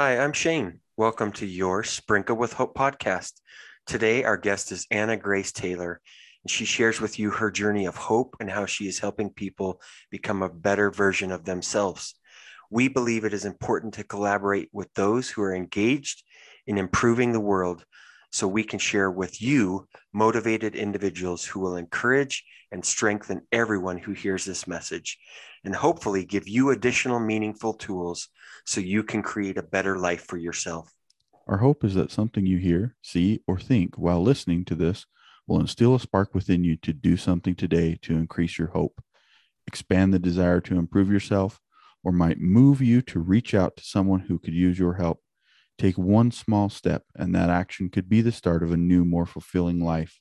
Hi, I'm Shane. Welcome to your Sprinkle with Hope podcast. Today, our guest is Anna Grace Taylor, and she shares with you her journey of hope and how she is helping people become a better version of themselves. We believe it is important to collaborate with those who are engaged in improving the world so we can share with you motivated individuals who will encourage and strengthen everyone who hears this message and hopefully give you additional meaningful tools so you can create a better life for yourself. Our hope is that something you hear, see, or think while listening to this will instill a spark within you to do something today to increase your hope, expand the desire to improve yourself, or might move you to reach out to someone who could use your help. Take one small step, and that action could be the start of a new, more fulfilling life.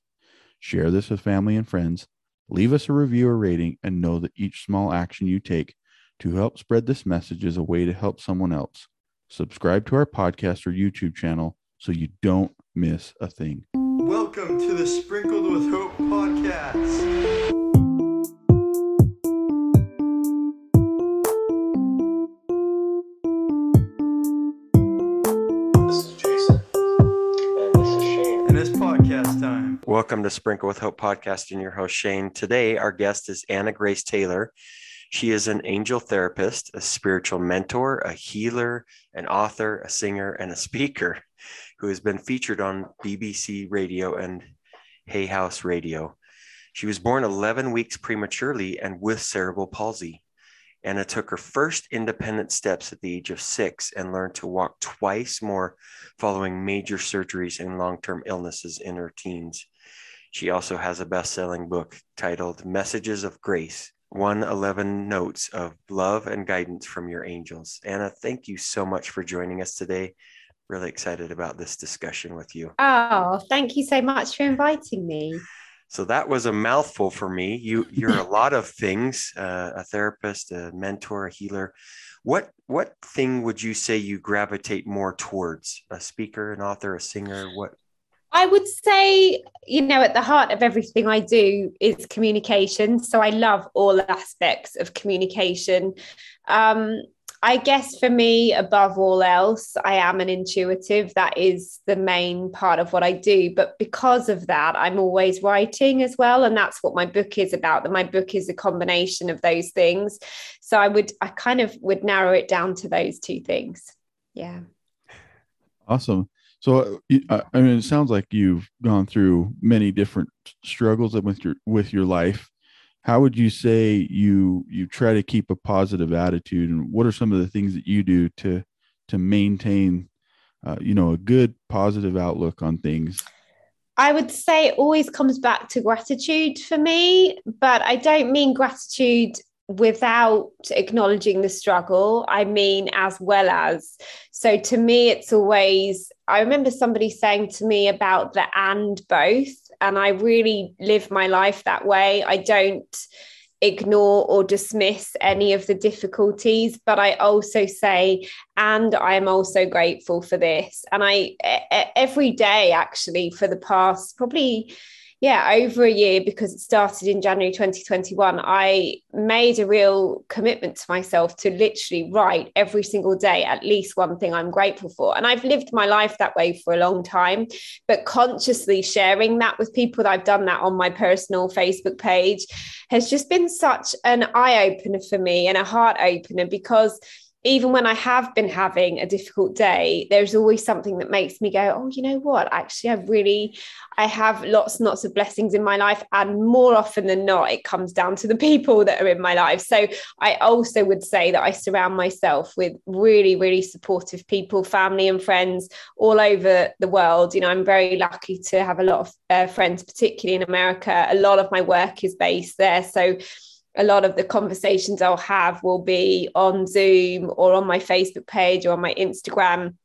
Share this with family and friends. Leave us a review or rating, and know that each small action you take to help spread this message is a way to help someone else. Subscribe to our podcast or YouTube channel so you don't miss a thing. Welcome to the Sprinkled with Hope podcast. Welcome to Sprinkle with Hope podcast and your host, Shane. Today, our guest is Anna Grace Taylor. She is an angel therapist, a spiritual mentor, a healer, an author, a singer, and a speaker who has been featured on BBC Radio and Hay House Radio. She was born 11 weeks prematurely and with cerebral palsy. Anna took her first independent steps at the age of six and learned to walk twice more following major surgeries and long term illnesses in her teens. She also has a best selling book titled Messages of Grace 111 Notes of Love and Guidance from Your Angels. Anna, thank you so much for joining us today. Really excited about this discussion with you. Oh, thank you so much for inviting me. So that was a mouthful for me. You you're a lot of things: uh, a therapist, a mentor, a healer. What what thing would you say you gravitate more towards? A speaker, an author, a singer? What? I would say, you know, at the heart of everything I do is communication. So I love all aspects of communication. Um, I guess for me, above all else, I am an intuitive. That is the main part of what I do. But because of that, I'm always writing as well. And that's what my book is about. That my book is a combination of those things. So I would, I kind of would narrow it down to those two things. Yeah. Awesome. So, uh, I mean, it sounds like you've gone through many different struggles with your with your life. How would you say you you try to keep a positive attitude, and what are some of the things that you do to to maintain, uh, you know, a good positive outlook on things? I would say it always comes back to gratitude for me, but I don't mean gratitude without acknowledging the struggle. I mean, as well as. So to me, it's always, I remember somebody saying to me about the and both, and I really live my life that way. I don't ignore or dismiss any of the difficulties but i also say and i am also grateful for this and i every day actually for the past probably yeah, over a year because it started in January 2021, I made a real commitment to myself to literally write every single day at least one thing I'm grateful for. And I've lived my life that way for a long time, but consciously sharing that with people that I've done that on my personal Facebook page has just been such an eye opener for me and a heart opener because even when I have been having a difficult day, there's always something that makes me go, oh, you know what? Actually, I really, I have lots and lots of blessings in my life. And more often than not, it comes down to the people that are in my life. So I also would say that I surround myself with really, really supportive people, family and friends all over the world. You know, I'm very lucky to have a lot of uh, friends, particularly in America. A lot of my work is based there. So a lot of the conversations I'll have will be on Zoom or on my Facebook page or on my Instagram.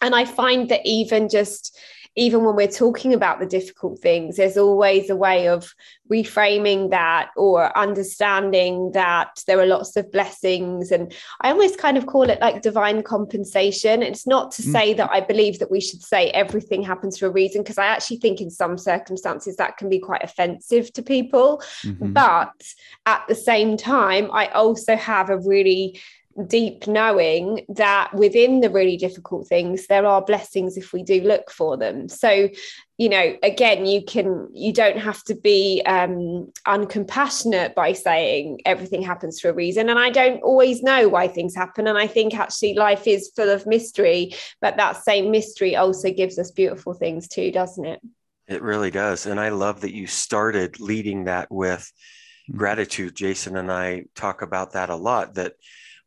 And I find that even just even when we're talking about the difficult things, there's always a way of reframing that or understanding that there are lots of blessings. And I always kind of call it like divine compensation. It's not to say that I believe that we should say everything happens for a reason, because I actually think in some circumstances that can be quite offensive to people. Mm-hmm. But at the same time, I also have a really deep knowing that within the really difficult things there are blessings if we do look for them. So you know again you can you don't have to be um uncompassionate by saying everything happens for a reason. And i don't always know why things happen. And i think actually life is full of mystery but that same mystery also gives us beautiful things too doesn't it? It really does. And i love that you started leading that with Mhm. gratitude. Jason and i talk about that a lot that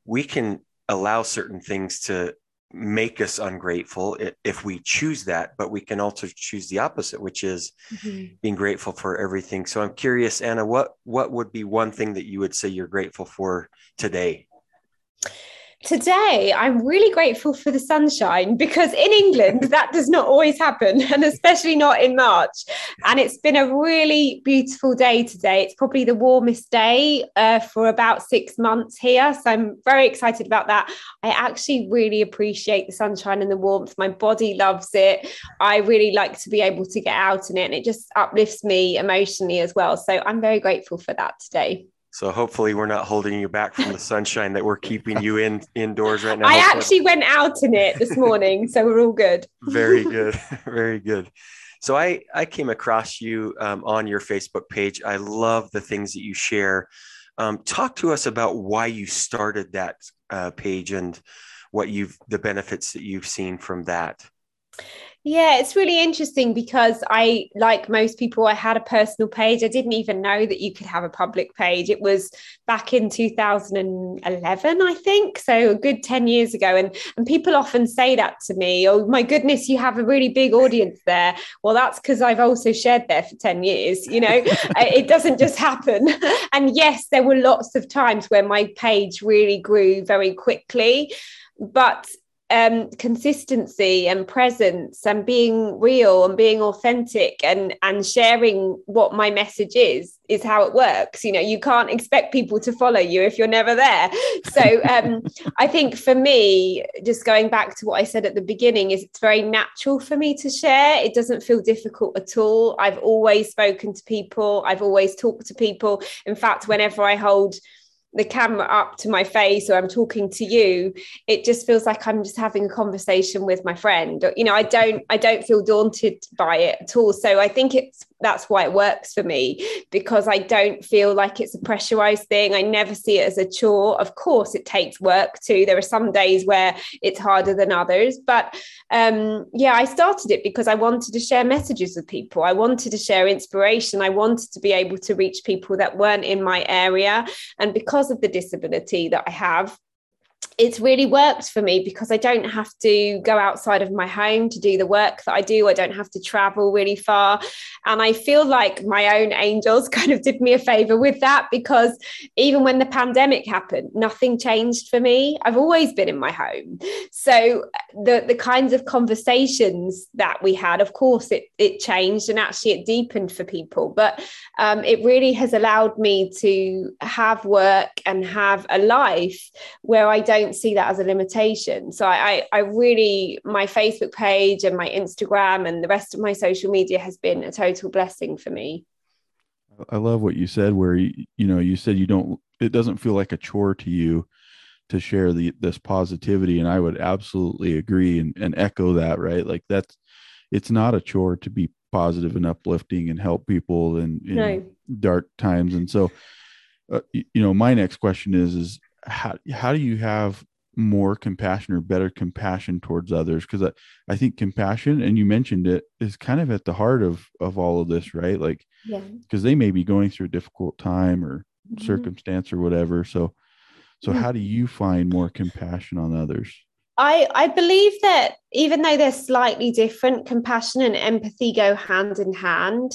we can allow certain things to make us ungrateful if we choose that but we can also choose the opposite which is mm-hmm. being grateful for everything. So i'm curious anna what what would be one thing that you would say you're grateful for today Today, I'm really grateful for the sunshine because in England, that does not always happen, and especially not in March. And it's been a really beautiful day today. It's probably the warmest day uh, for about six months here. So I'm very excited about that. I actually really appreciate the sunshine and the warmth. My body loves it. I really like to be able to get out in it, and it just uplifts me emotionally as well. So I'm very grateful for that today. So hopefully we're not holding you back from the sunshine that we're keeping you in indoors right now. I Hopefully- actually went out in it this morning, so we're all good. very good very good. So i i came across you um, on your facebook page. I love the things that you share. Um, talk to us about why you started that uh, page and what you've the benefits that you've seen from that Yeah, it's really interesting because I, like most people, I had a personal page. I didn't even know that you could have a public page. It was back in 2011, I think. So a good 10 years ago. And, and people often say that to me, oh my goodness, you have a really big audience there. Well, that's because I've also shared there for 10 years. You know, it doesn't just happen. And yes, there were lots of times where my page really grew very quickly. But um, consistency and presence and being real and being authentic and and sharing what my message is is how it works. You know you can't expect people to follow you if you're never there. So um, i think for me just going back to what i said at the beginning is it's very natural for me to share. It doesn't feel difficult at all. I've always spoken to people. I've always talked to people. In fact whenever i hold the camera up to my face or I'm talking to you, it just feels like I'm just having a conversation with my friend. You know, I don't I don't feel daunted by it at all. So I think it's that's why it works for me because I don't feel like it's a pressurized thing. I never see it as a chore. Of course, it takes work too. There are some days where it's harder than others, but um, yeah, I started it because I wanted to share messages with people. I wanted to share inspiration. I wanted to be able to reach people that weren't in my area, and because of the disability that I have, it's really worked for me because I don't have to go outside of my home to do the work that I do. I don't have to travel really far. And I feel like my own angels kind of did me a favor with that because even when the pandemic happened, nothing changed for me. I've always been in my home. So the, the kinds of conversations that we had, of course, it, it changed and actually it deepened for people. But um, it really has allowed me to have work and have a life where I don't see that as a limitation. So I, I, I really, my Facebook page and my Instagram and the rest of my social media has been a total blessing for me. I love what you said, where you, you know, you said you don't, it doesn't feel like a chore to you to share the this positivity. And I would absolutely agree and, and echo that, right? Like that's, it's not a chore to be positive and uplifting and help people in, in No. dark times. And so, uh, you know, my next question is, is how, how do you have more compassion or better compassion towards others? Cause I, I think compassion, and you mentioned it is kind of at the heart of, of all of this, right? Like, Yeah. because they may be going through a difficult time or Mhm. circumstance or whatever. So, so Yeah. how do you find more compassion on others? I, I believe that even though they're slightly different, compassion and empathy go hand in hand.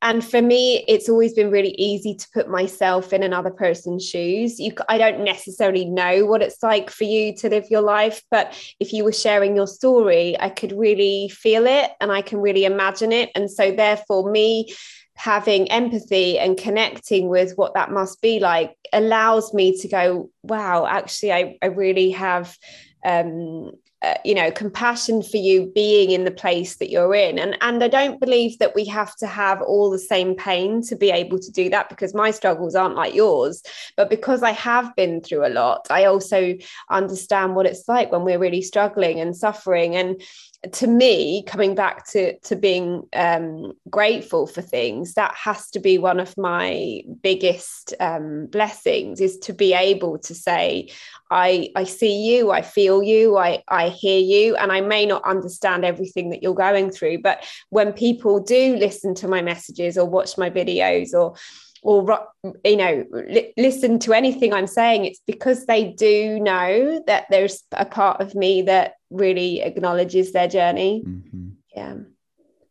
And for me, it's always been really easy to put myself in another person's shoes. You, I don't necessarily know what it's like for you to live your life, but if you were sharing your story, I could really feel it and I can really imagine it. And so, therefore, me having empathy and connecting with what that must be like allows me to go, wow, actually, I, I really have um, uh, you know compassion for you being in the place that you're in. And and i don't believe that we have to have all the same pain to be able to do that because my struggles aren't like yours. But because i have been through a lot i also understand what it's like when we're really struggling and suffering. And to me coming back to to being um, grateful for things that has to be one of my biggest um, blessings is to be able to say i i see you i feel you i i hear you and i may not understand everything that you're going through but when people do listen to my messages or watch my videos or or you know li- listen to anything i'm saying it's because they do know that there's a part of me that really acknowledges their journey Mm-hmm. yeah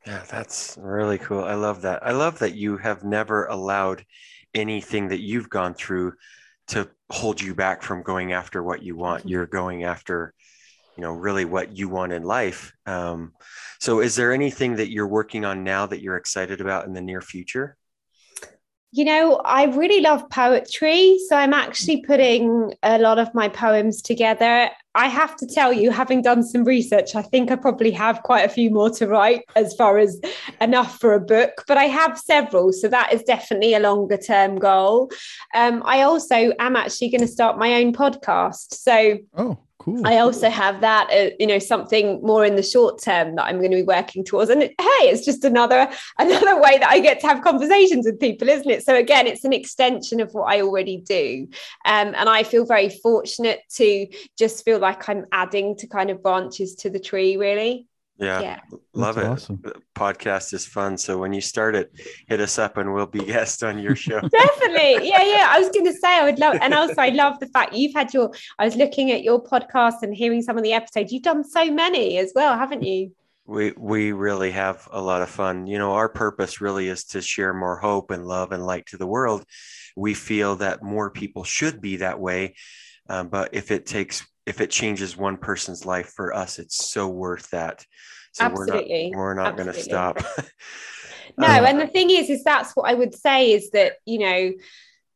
Yeah, that's really cool. I love that. I love that you have never allowed anything that you've gone through to hold you back from going after what you want. You're going after, you know, really what you want in life. Um, so, is there anything that you're working on now that you're excited about in the near future? You know, I really love poetry. So I'm actually putting a lot of my poems together. I have to tell you, having done some research, I think I probably have quite a few more to write as far as enough for a book, but I have several. So that is definitely a longer term goal. Um, I also am actually going to start my own podcast. So Oh, cool. I also have that, uh, you know, something more in the short term that I'm going to be working towards. And hey, it's just another another way that I get to have conversations with people, isn't it? So again, it's an extension of what I already do, um, and I feel very fortunate to just feel like I'm adding to kind of branches to the tree, really. Yeah, Yeah. love That's it. awesome. The podcast is fun. So, when you start it, hit us up and we'll be guests on your show. Definitely. Yeah, yeah. I was going to say I would love, and also I love the fact you've had your. I was looking at your podcast and hearing some of the episodes. You've done so many as well, haven't you? We we really have a lot of fun. You know, our purpose really is to share more hope and love and light to the world. We feel that more people should be that way, um, but if it takes if it changes one person's life for us, it's so worth that. So Absolutely. we're not we're not going to stop. No, Um, and the thing is, is that's what I would say is that, you know,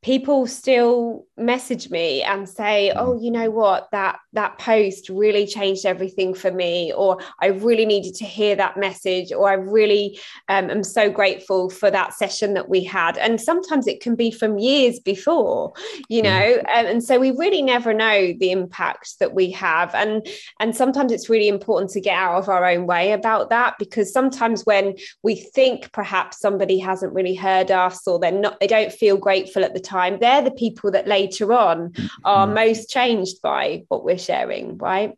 people still message me and say mm. oh you know what? That that post really changed everything for me or i really needed to hear that message or i really um, am so grateful for that session that we had. And sometimes it can be from years before you mm. know? And, and so we really never know the impact that we have. And and sometimes it's really important to get out of our own way about that because sometimes when we think perhaps somebody hasn't really heard us or they're not they don't feel grateful at the time they're the people that later on are Mhm. most changed by what we're sharing right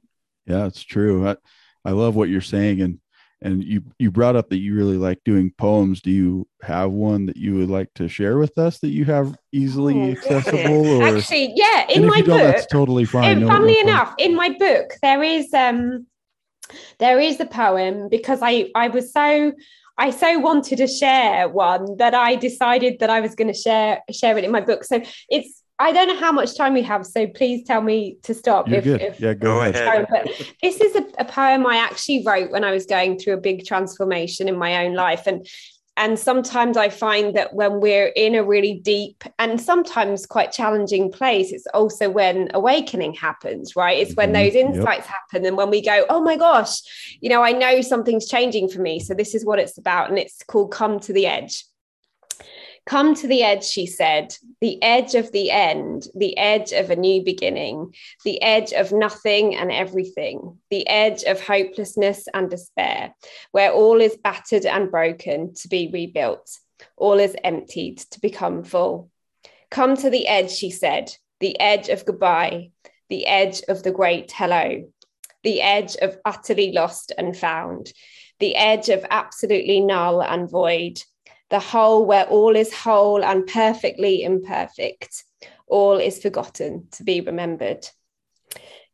Yeah, it's true. I, I love what you're saying, and and you you brought up that you really like doing poems. Do you have one that you would like to share with us that you have easily Oh, accessible? Or actually yeah in my you don't, book that's totally fine. And No- funnily no enough, in my book, there is um there is a poem because I I was so I so wanted to share one that I decided that I was going to share share it in my book. So it's I don't know how much time we have, so please tell me to stop You're if, good. if yeah, go, Go ahead. ahead. but this is a, a poem I actually wrote when I was going through a big transformation in my own life. And and sometimes I find that when we're in a really deep and sometimes quite challenging place, it's also when awakening happens, right? It's when Mhm. those Yep. insights happen and when we go, oh my gosh, you know, I know something's changing for me. So this is what it's about. And it's called Come to the Edge. Come to the edge, she said, the edge of the end, the edge of a new beginning, the edge of nothing and everything, the edge of hopelessness and despair, where all is battered and broken to be rebuilt, all is emptied to become full. Come to the edge, she said, the edge of goodbye, the edge of the great hello, the edge of utterly lost and found, the edge of absolutely null and void, the whole where all is whole and perfectly imperfect, all is forgotten to be remembered.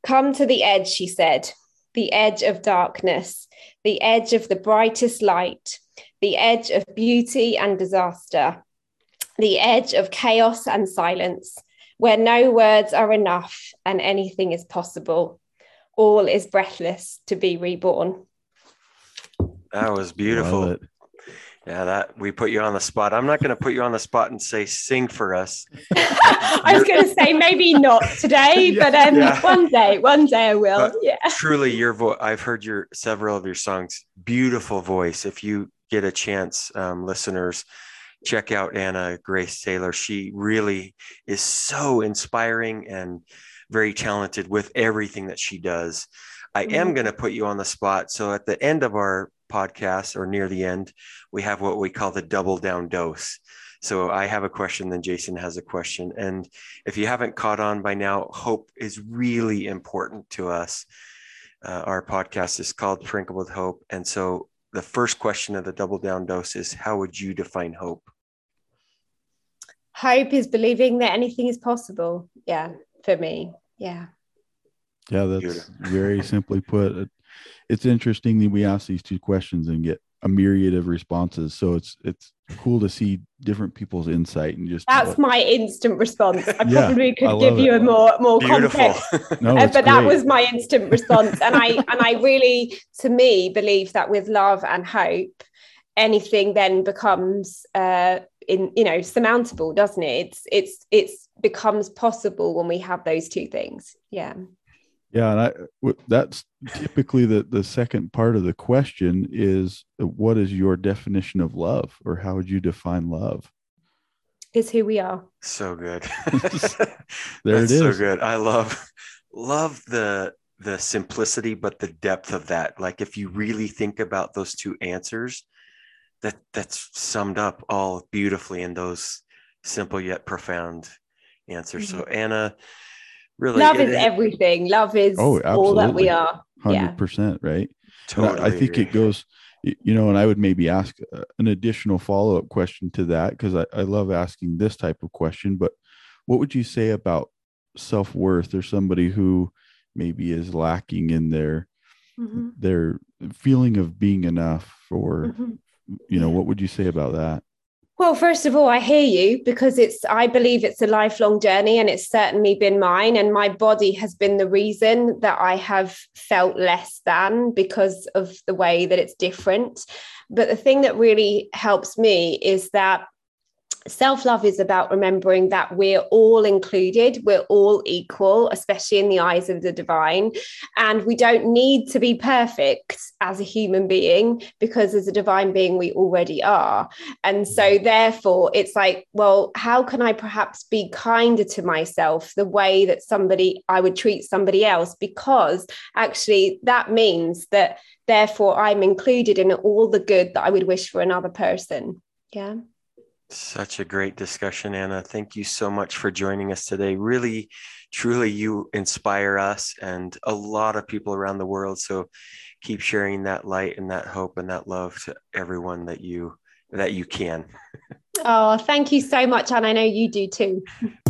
Come to the edge, she said, the edge of darkness, the edge of the brightest light, the edge of beauty and disaster, the edge of chaos and silence, where no words are enough and anything is possible. All is breathless to be reborn. That was Love beautiful. Yeah, that we put you on the spot. I'm not going to put you on the spot and say sing for us. I was going to say maybe not today, Yeah. but um, Yeah. one day, one day I will. But- yeah. Truly, your voice. I've heard your several of your songs. Beautiful voice. If you get a chance, um, listeners, check out Anna Grace Taylor. She really is so inspiring and very talented with everything that she does. I am Mhm. going to put you on the spot. So at the end of our podcast or near the end, we have what we call the double down dose. So I have a question, then Jason has a question. And if you haven't caught on by now, hope is really important to us. Uh, our podcast is called Sprinkle with Hope. And so the first question of the double down dose is how would you define hope? Hope is believing that anything is possible. Yeah, for me. Yeah. Yeah, that's very simply put. It, it's interesting that we ask these two questions and get a myriad of responses. So it's it's cool to see different people's insight and just That's my instant response. I Yeah, probably could love give you it. a more more Beautiful. context no, Uh, it's but that was my instant response and i and i really to me believe that with love and hope anything then becomes uh in you know surmountable doesn't it it's it's it's becomes possible when we have those two things yeah Yeah, and I that's typically the the second part of the question is uh, what is your definition of love or how would you define love? is who we are so good. There That's it so good. I love love the the simplicity, but the depth of that. Like if you really think about those two answers, that that's summed up all beautifully in those simple yet profound answers. So Anna, really love it- is it- everything love is Oh, all that we are Hundred Yeah. percent, right? Totally I, I think agree. it goes, you know, and I would maybe ask uh, an additional follow up question to that because I, I love asking this type of question. But what would you say about self worth or somebody who maybe is lacking in their Mhm, their feeling of being enough, or mhm. you know, what would you say about that? Well, first of all, I hear you because it's, I believe it's a lifelong journey and it's certainly been mine. And my body has been the reason that I have felt less than because of the way that it's different. But the thing that really helps me is that self love is about remembering that we're all included, we're all equal, especially in the eyes of the divine. And we don't need to be perfect as a human being because as a divine being, we already are. And mm. so, therefore, it's like, well, how can I perhaps be kinder to myself the way that somebody I would treat somebody else? Because actually, that means that therefore I'm included in all the good that I would wish for another person. Yeah. Such a great discussion, Anna. Thank you so much for joining us today. Really, truly, you inspire us and a lot of people around the world. So keep sharing that light and that hope and that love to everyone that you that you can. Oh, thank you so much. And I know you do too.